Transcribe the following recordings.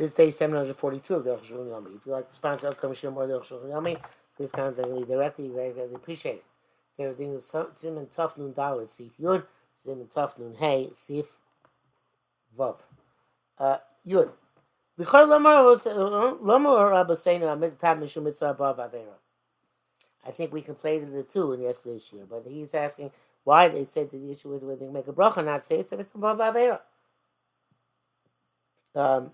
This day, 742 of the Rosh. If you like to sponsor upcoming Shir more of the Rosh Yomi, please contact me directly. Very, very appreciate it. So is Zim and Tough Noon Dalit, Sif Yud, and Tough Noon Hey, Sif Vav. Uh, Yud. B'chol Lomar Rabbi Seinu Amid Tab Mishum Mitzvah Above Avera. I think we conflated the two in yesterday's year, but he's asking why they said that the issue is whether they make a bracha, and not say it's a mitzvah above Avera. Um,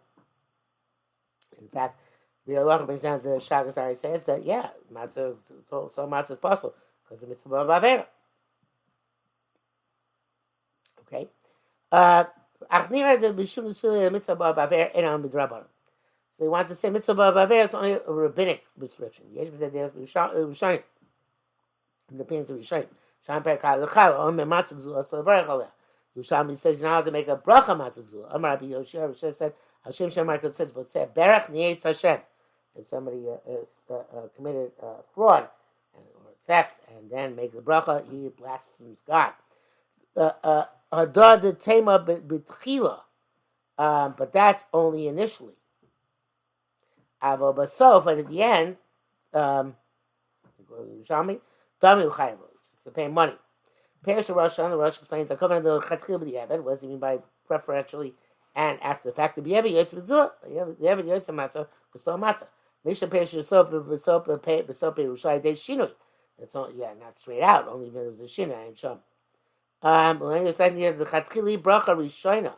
in fact, the Allah brings down the Shagazari says that yeah, matzah so matzah is possible because the mitzvah of avera. Okay, uh, achnira the bishum the mitzvah of avera and on midrabanan. So he wants to say mitzvah of avera is only a rabbinic restriction. Yesh b'zeh there's rishonim. It depends on rishonim. Shan perkal lechal on matzah gzul asal varech aleh. Says you know how to make a bracha matzah gzul. Amar Rabbi Yoshua said Hashem Shemarkel says, but say, Berach Nietz Hashem. If somebody uh, uh, uh, committed uh, fraud or theft and then make the bracha, he blasphemes God. Hadar the tema b'tchila, um, but that's only initially. Avo basof, at the end, um, Dami Uchayav, just to pay money. Perish Rosh the Rosh explains the covenant of the Chatchil b'diavad. What does he mean by preferentially and after the fact, the B'yevi Yotz B'zur, B'yevi Yotz Matzah, B'so Matzah. Misha Peish Yosop, B'sop, B'sop, Yerushalayim, Dei Shinui. That's all, yeah, not straight out, only if there's a Shinui and Shom. Um, when you're starting to the Chatchili Bracha Rishoina,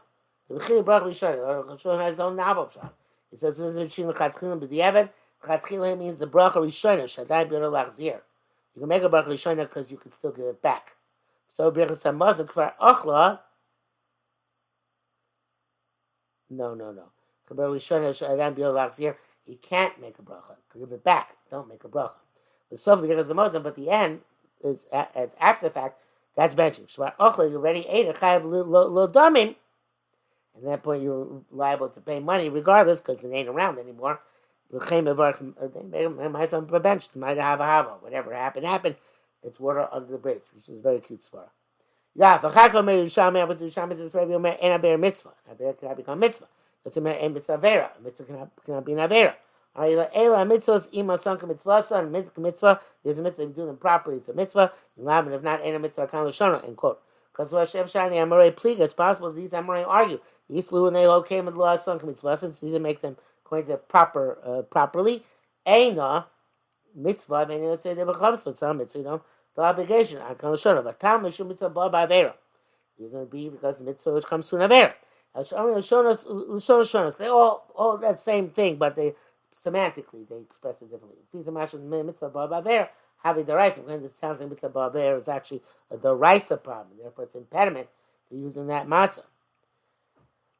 the Chatchili Bracha Rishoina, the Chatchili has his own novel shot. It says, "With the Shin Chatchili B'diavad, Chatchili means the Bracha Rishoina, Shaddai B'yer Lachzir. You can make a Bracha Rishoina because you can still give it back. So Birchas Hamazon Kvar Ochla, no, no, no. He can't make a bracha. Give it back. Don't make a bracha. The sofa because the Muslim, but the end is it's after the fact. That's benching. So uh, you already ate a chayav lo damin. At that point, you're liable to pay money regardless because it ain't around anymore. My son benched. Might a hava. Whatever happened, happened. It's water under the bridge, which is very cute svara. Yeah, for Chacham made Shammai, I would do Shammai, this Rabbi Omer, and Aver Mitzvah. Aver cannot become Mitzvah. That's a and Mitzvah Vera. Mitzvah cannot, cannot be an Avera. Are you like, Ela mitzvahs ima sanka mitzvah and mitzvah. mitzvah? There's a mitzvah if you do them properly. It's a mitzvah. In And if not, ena mitzvah kan l'shana. End quote. Because what Shev Shani Amorei pliga. It's possible that these Amorei argue. Yislu and they all came with the law sanka mitzvah and So these make them according to proper uh, properly. Eina mitzvah. And they would say they become so it's not mitzvah. You know the obligation. Show But tam mishum mitzvah ba ba'avera. He's going to be because the mitzvah which comes to an avera. They all all that same thing, but they semantically they express it differently. If he's a mashal mitzvah ba ba'avera, having the rice, when this sounds like mitzvah ba ba'avera is actually a deraisa problem. Therefore, it's impediment to using that matzah.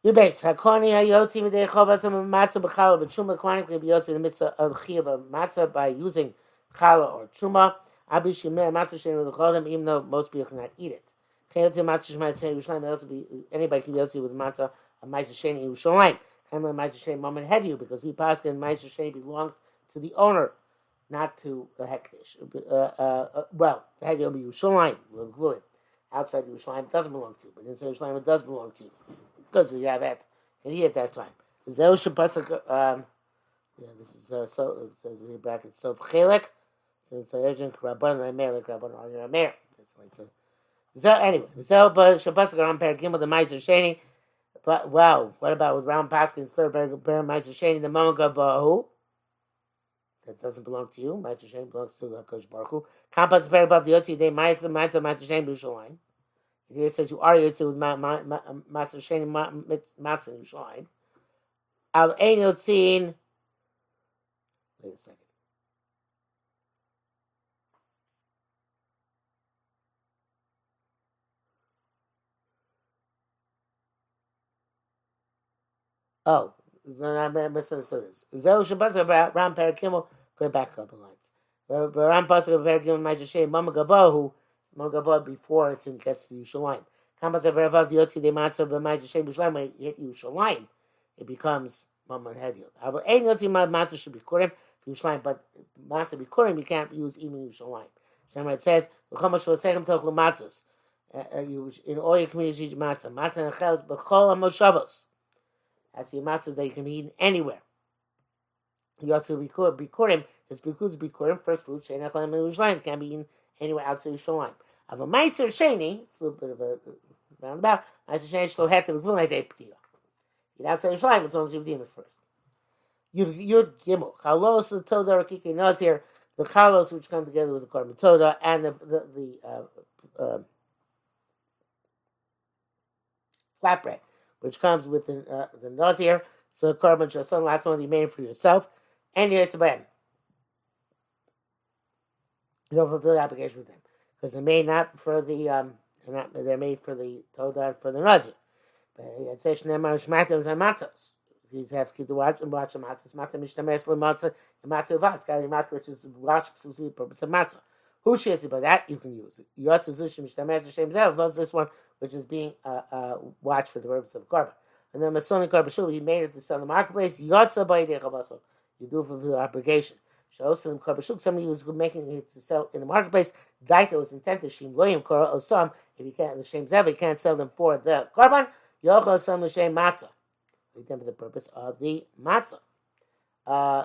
You base hakoni hayotzi midei chavas matzah b'chala b'truma. Kohanim can be yotzi the mitzvah uh, of chiyav matzah by using chala or aber ich mehr macht ich in der im no most be gnat eat it. Kennt ihr macht ich mein sei ich nein be anybody can see with matter a meister schein you so and my meister mom and had you because he passed and meister schein belongs to the owner not to the hektish uh, uh, uh, well well had you be so will look good outside you slime doesn't belong to but inside slime it does belong to because you have that and he at that time. Zel shpasak um yeah this is uh, so it says in brackets so khalek so anyway, so but Shabbos Ram Per Gimel the Meiser Sheni. But wow, what about with Ram Paskin third Ber Meiser Sheni the moment of uh, who? That doesn't belong to you. Meiser Sheni belongs to Hakadosh Baruch Hu. Kampas Per Vav Yotzi Day Meiser Meiser Meiser Sheni B'Yushalayim. Here says you are Yotzi with Meiser Sheni Matzah Yushalayim. Al Ein Yotzin. Wait a second. Oh, I misunderstood this. Zeu Shabbos Ram Parakimel. Go back a couple lines. Ram Pasuk Parakimel Ma'aser Shem Mama Gavohu. Mama Gavohu before it gets to Yerushalayim. Kampas Averav Diotzi De Matzah B'Ma'aser Shem Yerushalayim. When you hit Yerushalayim, it becomes Mama Hediot. Avo Ein Yotzi Matzah should be Kurim Yerushalayim, but Matzah be Kurim you can't use even Yerushalayim. Shemar it says V'chomash V'Sechem Tochlu Matzos. In all your communities, matzah. Matzah and chelas b'chol ha-moshavos as the matzah that you can be eaten anywhere. You also bikurim. This includes bikurim, first fruit, shein achalim Yerushalayim. can be eaten anywhere outside Yerushalayim. Of a meiser sheni, it's a little bit of a roundabout. Meiser sheni shlo het to be like day ptira. Eat outside Yerushalayim as long as you redeem it first. Yud Yud Gimel chalos the toda rakike nazir the chalos which come together with the korban toda and the the, the uh, uh, flatbread which comes with the uh, the nazir. So korban shason that's one you made for yourself and it's a ban. You don't fulfill the obligation with them because they're made not for the um, they're, not, they're made for the toda for the nazir. But it says shneimar shmatim zamatos. These have to watch and watch the matzah. Matzah mishtameres matzah and matzah vat. It's got to matzah which is watch exclusively purpose of matzah. Who shares it by that? You can use it. Yotzu zushim mishtameres hashem zev. Was this one which is being uh, uh, watched for the purpose of korban. And then Masoni Karbashul, he made it to sell in the marketplace. Yotza by the You do it for the obligation. Shosim Karbashul, somebody who was making it to sell in the marketplace. Daita was intended. Shim Loyim Kora Osam. If he can't, the Shem Zev, he can't sell them for the korban. Yochel Sam L'Shem Matzah them for the purpose of the matzah. Uh,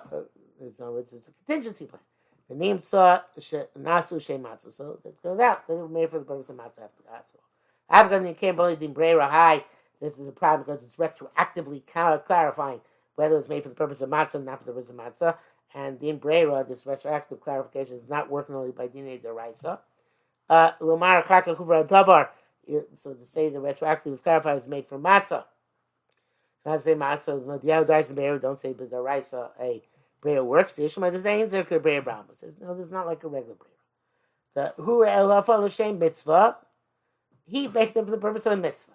in other words, it's a contingency plan. The name saw nasu she matzah, so it goes out. They were made for the purpose of matzah after all. You can't believe the brera high. This is a problem because it's retroactively clarifying whether it's made for the purpose of matzah, not for the purpose of matzah. And the brera, this retroactive clarification is not working only by dina deraisa. Uh, Lumar chaka davar. So to say the retroactive was clarified is made for matzah. Not say matzah, the and don't say, but the Raisa, a prayer works. The Ishmael does ain't there Brahma. Says, no, there's not like a regular prayer. The who elafa l'shem mitzvah, he baked them for the purpose of a mitzvah.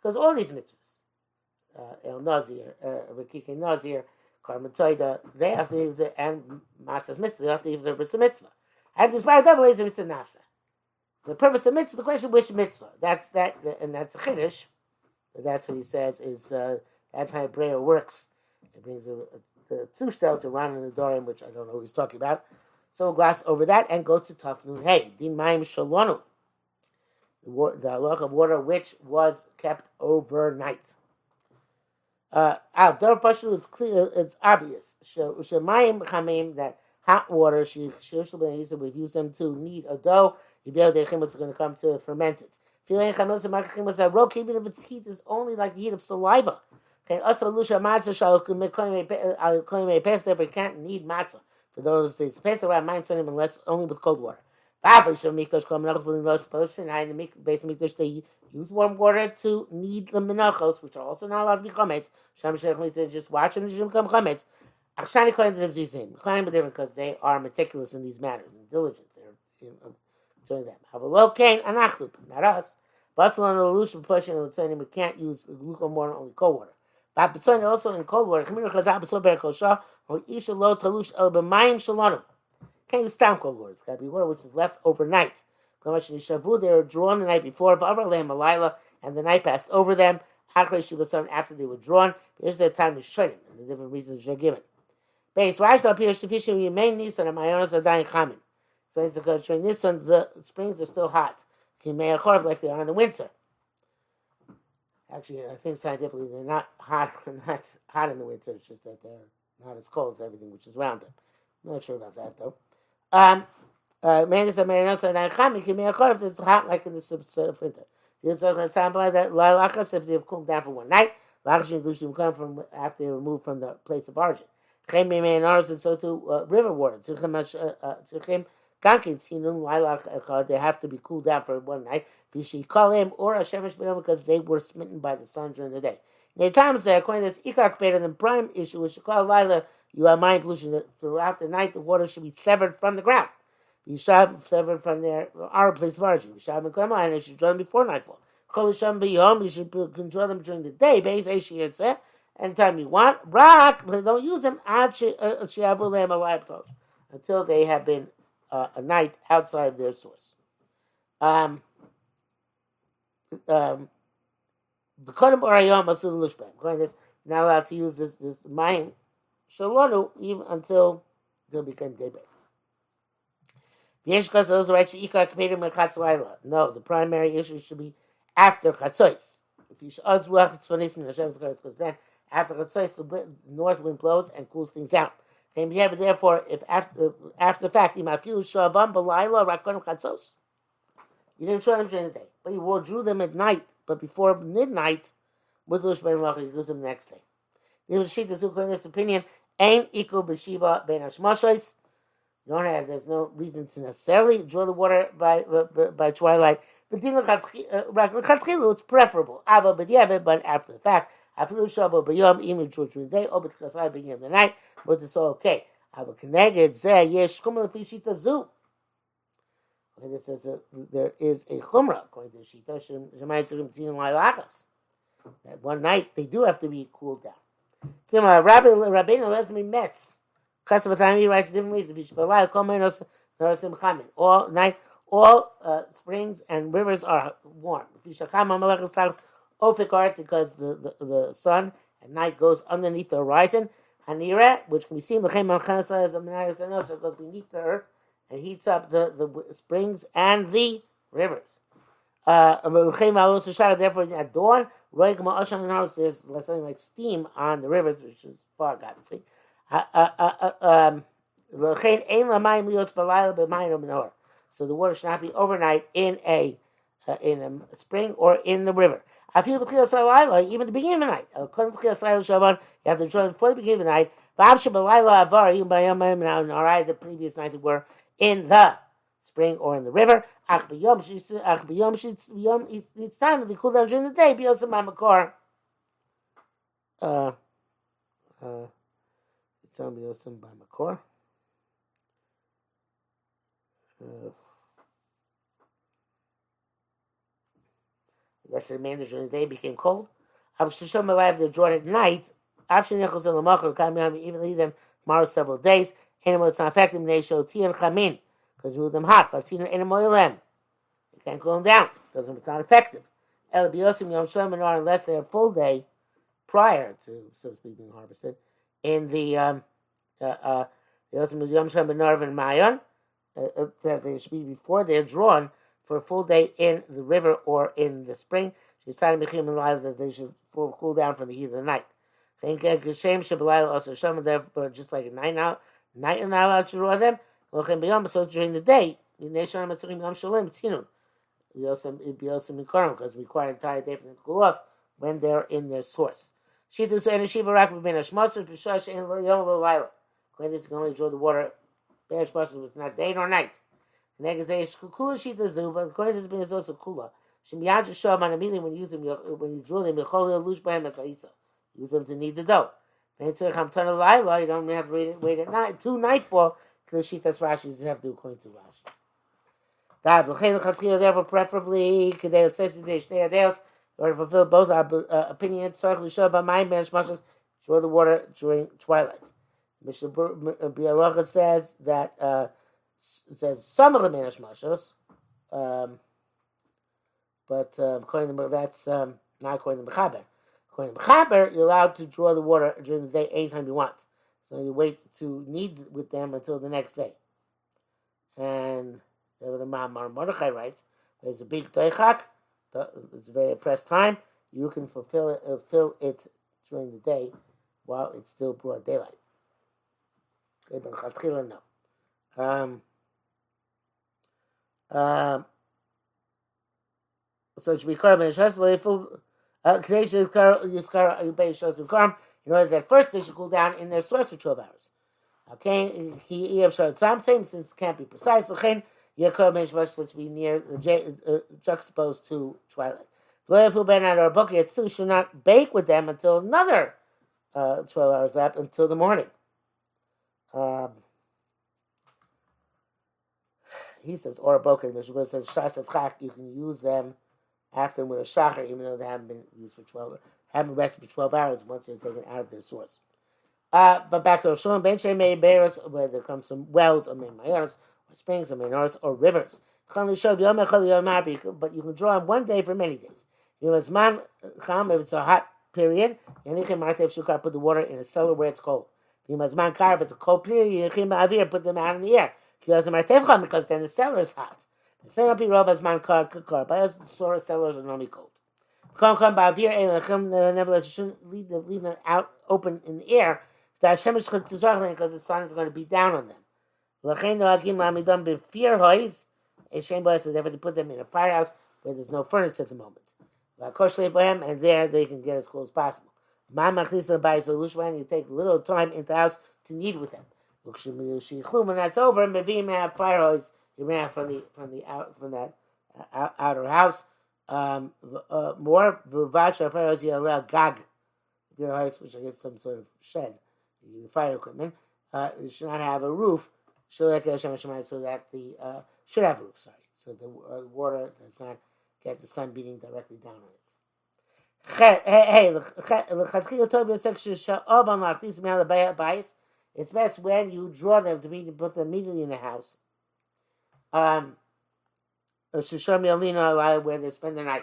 Because all these mitzvahs, uh, El Nazir, uh, Rekike Nazir, Karman Toida, they have to leave the, and Matzah's mitzvah, they have to leave the purpose of mitzvah. And double is a mitzvah nasa. So the purpose of mitzvah, the question which mitzvah? That's that, and that's a chiddush. That's what he says is uh, that's how prayer works. It brings the Tushtel to Ran in the Dorim, which I don't know who he's talking about. So we'll gloss over that and go to Tafnun Hey, Din Maim Shalonu. The, the loch of water which was kept overnight. Uh, it's clear, it's obvious. Shemayim Chamim, that hot water, She we've used them to knead a dough. If you're going to come to ferment it. Even if its heat is only like the heat of saliva. Okay, also lusha matzah shall therefore can't need matzah for those days. Pass around nine twenty unless only with cold water. Shall mikdash kol menachos l'nilosh potion. And the base mikdash they use warm water to knead the menachos, which are also not allowed to be chametz. Sham shech just watch them to become chametz. Achshani kohen the zizim. Kohen different because they are meticulous in these matters and diligent. They're you know, doing them. Have a low cane anachlup, not us. Basal and Lush pushing and saying we can't use lukewarm water, only cold water. But also in cold water. Chemir Chazal B'sol Ber Kol Shah or Isha Lo Talush El B'Mayim Shalonu. Use stam water. It's got to be water which is left overnight. Shavu they were drawn the night before. V'Avar Lehem Malayla and the night passed over them. Achrei Shivasan after they were drawn. Here's the time to shut and the different reasons are given. Base Rashi appears to fish in main Nisan and Mayonas are dying chamin. So it's because during this one the springs are still hot Kim may occur like they are in the winter. Actually, I think scientifically they're not hot, not hot in the winter. It's just that they're not as cold as everything which is around them. I'm not sure about that though. Um, uh, man is a man else and chami can be a if it's hot like in the winter. This is example that lalachas if they've cooled down for one night. Lachas dushim come from after they were from the place of origin. Chem and ours and so to uh, river water. Tzichem uh, Gankin sinun lailach echad. They have to be cooled down for one night. V'shikalim or a shemesh because they were smitten by the sun during the day. The times there, according to this ikar better the prime issue which shikal laila, you have mind pollution that throughout the night the water should be severed from the ground. You shall have severed from their our place of origin. Yishab and and it should them before nightfall. Kol Yisham b'yom, you should control them during the day. Beis Eishi anytime you want. Rak, but don't use them until they have been uh, a night outside of their source. Um, um, not allowed to use this this mind shalonu even until compete with chatzalayla. No, the primary issue should be after chatzos. If you because then After the north wind blows and cools things down. And therefore, if uh, after after the fact, you didn't show them during the day, but you drew them at night. But before midnight, Mudlush Ben Lach, you use them the next day. There's a sheet that's in this opinion. Ain Iko Beshiva Ben Hashmashos. You don't have. There's no reason to necessarily draw the water by by, by twilight. But din uh, it's preferable. Ava b'diavad, but after the fact. Afilu shavo b'yom during the day. B'tchasai beginning of the night. But it's all okay. Ava connected. Zeh yesh kumel fishita zu. Okay, this says there is a chumrah according to shita. Shemayitzurim tzinin la'ilachas. That one night they do have to be cooled down. Rabbi Rabbeinu Lesmi Metz. time he writes different reasons. All night, all uh, springs and rivers are warm. Because the, the, the sun at night goes underneath the horizon. Hanira, which can be seen, goes beneath the earth and heats up the, the springs and the rivers. Uh, therefore, at dawn, there's something like steam on the rivers, which is far, obviously. Uh, uh, um, so the water should not be overnight in a uh, in a spring or in the river. I feel even the beginning of the night. You have to join before the beginning of the night. The previous night they were in the spring or in the river. It's time to cool down during the day. Uh, uh, it's on Yosim by Makor. Uh, the of the man during the day became cold. Avshisham alive they're drawn at night. Avshinechos el Makor Kamiyam even leave them tomorrow several days. Animal it's not affecting they show Tian Chamin because you them hot. Latina animal them. You can't cool them down. Doesn't it's not effective. El Biosim Yom Shalom unless they're a full day prior to so to speak being harvested in the um, uh, uh, Yom Benarv and Mayon, uh, uh, that they should be before they're drawn for a full day in the river or in the spring. She decided that they should cool down from the heat of the night. Therefore, just like a night now, night and not allowed to draw them. So during the day, because we require entire day to cool off when they're in their source. Shitas and Shiva Rak Bin Hashmatzah Pishash and Yom Laila. When this can only draw the water, Be'esh Pasha was not day nor night. Negazay Shkukula Shita Zu, but according to this being also Kula. Shemiyaj Shah Man immediately when you use them, when you draw them, Yechol Lush Bahem as Aisa. Use them to knead the dough. Then say Hamtana Laila, you don't have to wait at night, to nightfall, because Shitas Rashi doesn't have to do according to Rashi. Dav, L'chein L'chatchila, therefore, preferably, Kedei L'tzesi Dei Shnei Adeos, in order to fulfill both our uh, opinions, Sarach L'shah B'mayim Ben Shmashas, draw the water during twilight. Mishnah Bialacha says that uh, says some of the manish mashos, um, but uh, according to that's um, not according to Mechaber. According to Mechaber, you're allowed to draw the water during the day anytime you want. So you wait to knead with them until the next day. And the Mamar Mordechai writes, there's a big doichak, it's a very oppressed time, you can fulfill it, uh, it during the day while it's still broad daylight. Um, no. so it should be Karam and Shas, Leifu, Kadesh Yiskar, Yiskar, in order that first they should cool down in their source for 12 hours. Okay, he showed some same since it can't be precise. Okay, Yakar Meshvash let's be near uh, juxtaposed to twilight. Vloyafu Ben our book, it still should not bake with them until another uh, 12 hours left until the morning. Um, he says, or boker, the Shabbat says, Shas you can use them after with a shachar, even though they haven't been used for 12, haven't rested for 12 hours once they're taken out of their source. Uh, but back to Roshon, Ben Shemei Beres, where there comes some wells, or Mayars, or springs, or Mayars, or rivers. But you can draw on one day for many days. If it's a hot period, put the water in a cellar where it's cold. If it's a cold period, put them out in the air. Because then the cellar is hot. The. By us, the cellar is normally cold. Come come nevertheless, you shouldn't leave them, leave them out open in the air. Because the sun is going to be down on them. L'chein noagim lamidam b'fir hois. A shame boy says, to put them in a firehouse where there's no furnace at the moment. And there they can get as cool as possible. You take little time into the house to knead with them. When that's over, and Mavim have fire hose. You ran from the from the out from that uh, outer house. Um, uh, more fire hose you allow gag. House, which I guess some sort of shed, fire equipment. Uh, you should not have a roof. So that the uh, should have a roof. Sorry, so the uh, water does not get the sun beating directly down on it. Hey, it's best when you draw them to be put them immediately in the house. Um, Shisham Yalina, where they spend the night.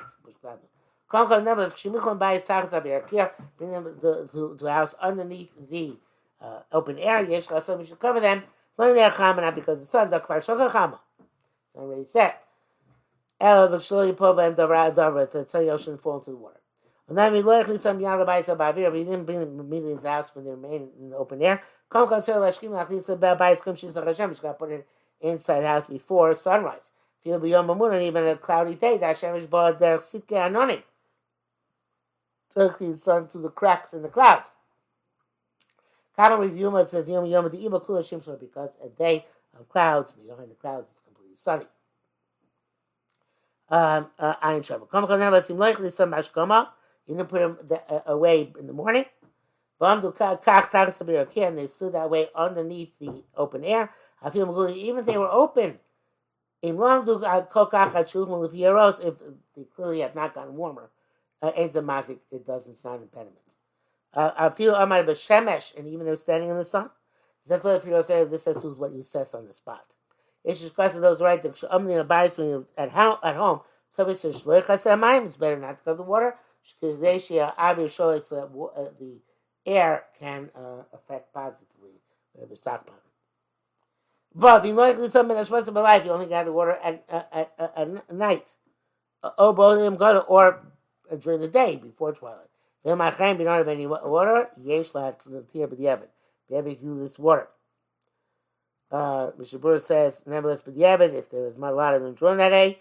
Conco Neville's Shimiklumbais Takasabi, bring them to, the house underneath the uh, open area. So we should cover them. Because the sun, the kvar shokar chama. So already said. Ela v'shlo yipo b'em davra davra to tell you shouldn't fall into the water. And then we look at some yada by some bavir. We didn't bring them immediately in the house when they remain in the open air. Come to lashkim the bayis come shis Hashem. She got put it inside the house before sunrise. Feel beyond mamun and even a cloudy day. That Hashem is brought their sitke anonim. Took the sun through the cracks in the clouds. Kama review it says yom yom the iba kula shimshon because a day of clouds behind the clouds is completely sunny. Um, uh, Ayin Shabbat. Come come never seem likely some. You didn't put them uh, away in the morning. And they stood that way underneath the open air. I feel even if they were open. If they clearly have not gotten warmer, uh, it doesn't sound impediment. Uh, I feel Amar B'Shemesh, and even they're standing in the sun. This is what you says on the spot. It's just because of those right that when you're at home, it's better not to cover the water because they shall obviously so that uh, the air can uh, affect positively whatever stockpile. Vav, you like something that's supposed to be life, you only gather water at, at, at, at night. Oh, both of them or during the day before twilight. Then my chaim don't have any water, yesh la tir b'diavad. B'diavad you this water. Uh, Mr. Brewer says, nevertheless, b'diavad, if there is not a lot of them during that day,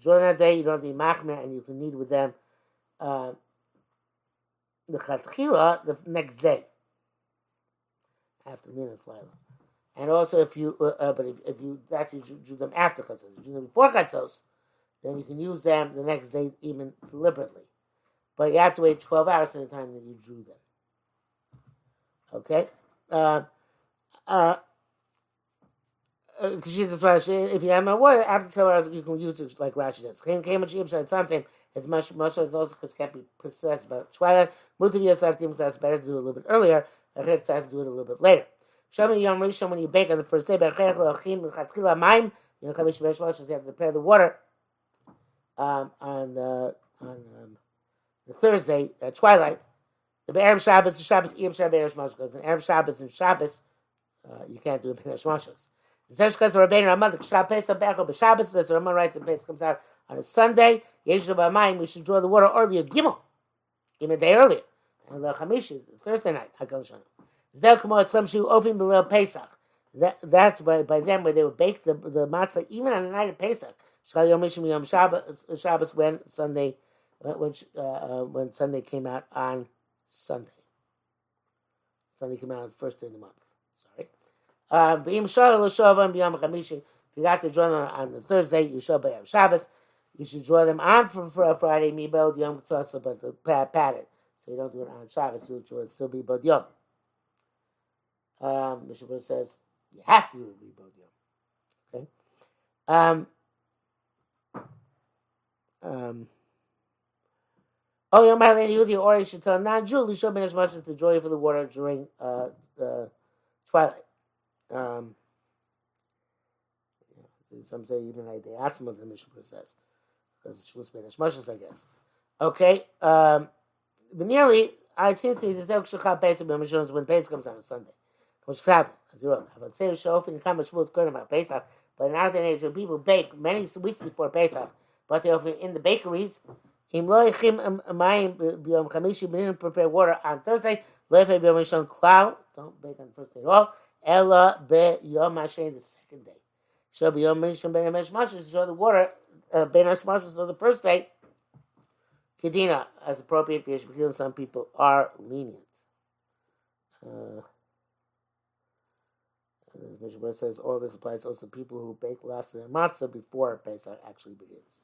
during that day, you don't be machmer and you can knead with them uh, the chatchila the next day after Minas Laila. And also, if you, uh, uh, but if, if you, you do them after chatzos. If you do them before chatzos, then you can use them the next day even deliberately. But you have to wait 12 hours from the time that you drew them. Okay? Uh, uh, uh, if you have my water, after 12 hours, you can use it like Rashi does. Something as much as those because can't be precise about twilight. Mutiv that's better to do a little bit earlier. Achek has to do it a little bit later. Shami Yom Rishon when you bake on the first day, Berchech Lochim L'Chatchila Maim. You know, Chavish Besh you have to prepare the water um, on the on um, the Thursday uh, twilight. The Erev Shabbos, the Shabbos, Erev Shabbos, and Erev Shabbos and Shabbos, uh, you can't do it in Shmashos. Zesh Kaz Rabbeinu Ramah, the Shabbos, Becho, B'Shabbos, the Ramah writes, and Pesach comes out on a Sunday, Yeshu we should draw the water earlier, Gimel, a day earlier. And the Chamishi, Thursday night, Hakal Shana. That, that's by, by them where they would bake the, the matzah even on the night of Pesach. Shabbos, Shabbos when Sunday, when, uh, uh, when Sunday came out on Sunday. Sunday came out first day of the month. Sorry. Chamishi. If you got to draw on, on the Thursday, you show by Shabbos. You should draw them on for, for Friday Mibod Yom Tzasa, but the pattern. So you don't do it on Shabbos, you draw it still be Yom. Um, Mishnah says you have to it Bod Yom. Okay? Um, um, Oh, Yom HaLen Yehudi, or you should tell non-Jew, show Ben as much as the joy for the water during uh, the twilight. Um, some say even like the Atzma, the Mishnah says because it's Shvus Benish Moshes, I guess. Okay, um, but nearly, I seems to me this Shachar Pesach B'Mishon when Pesach comes on a Sunday. Comes Chab, as you I would say Shof and Kama Shvus going about Pesach, but in our day and age when people bake many weeks before Pesach, but they often in the bakeries, Im lo yichim mayim b'yom chamishi b'nin prepare water on Thursday. Lo yifei b'yom rishon klal. Don't bake on the first day at all. Ella b'yom hashem the second day. So b'yom rishon ben hamesh mashas. So the water uh, ben hamesh mashas. So the first day. Kedina as appropriate for Yeshua. Some people are lenient. Uh, as Mishnah says, all this applies also to people who bake lots of their matzah before Pesach actually begins.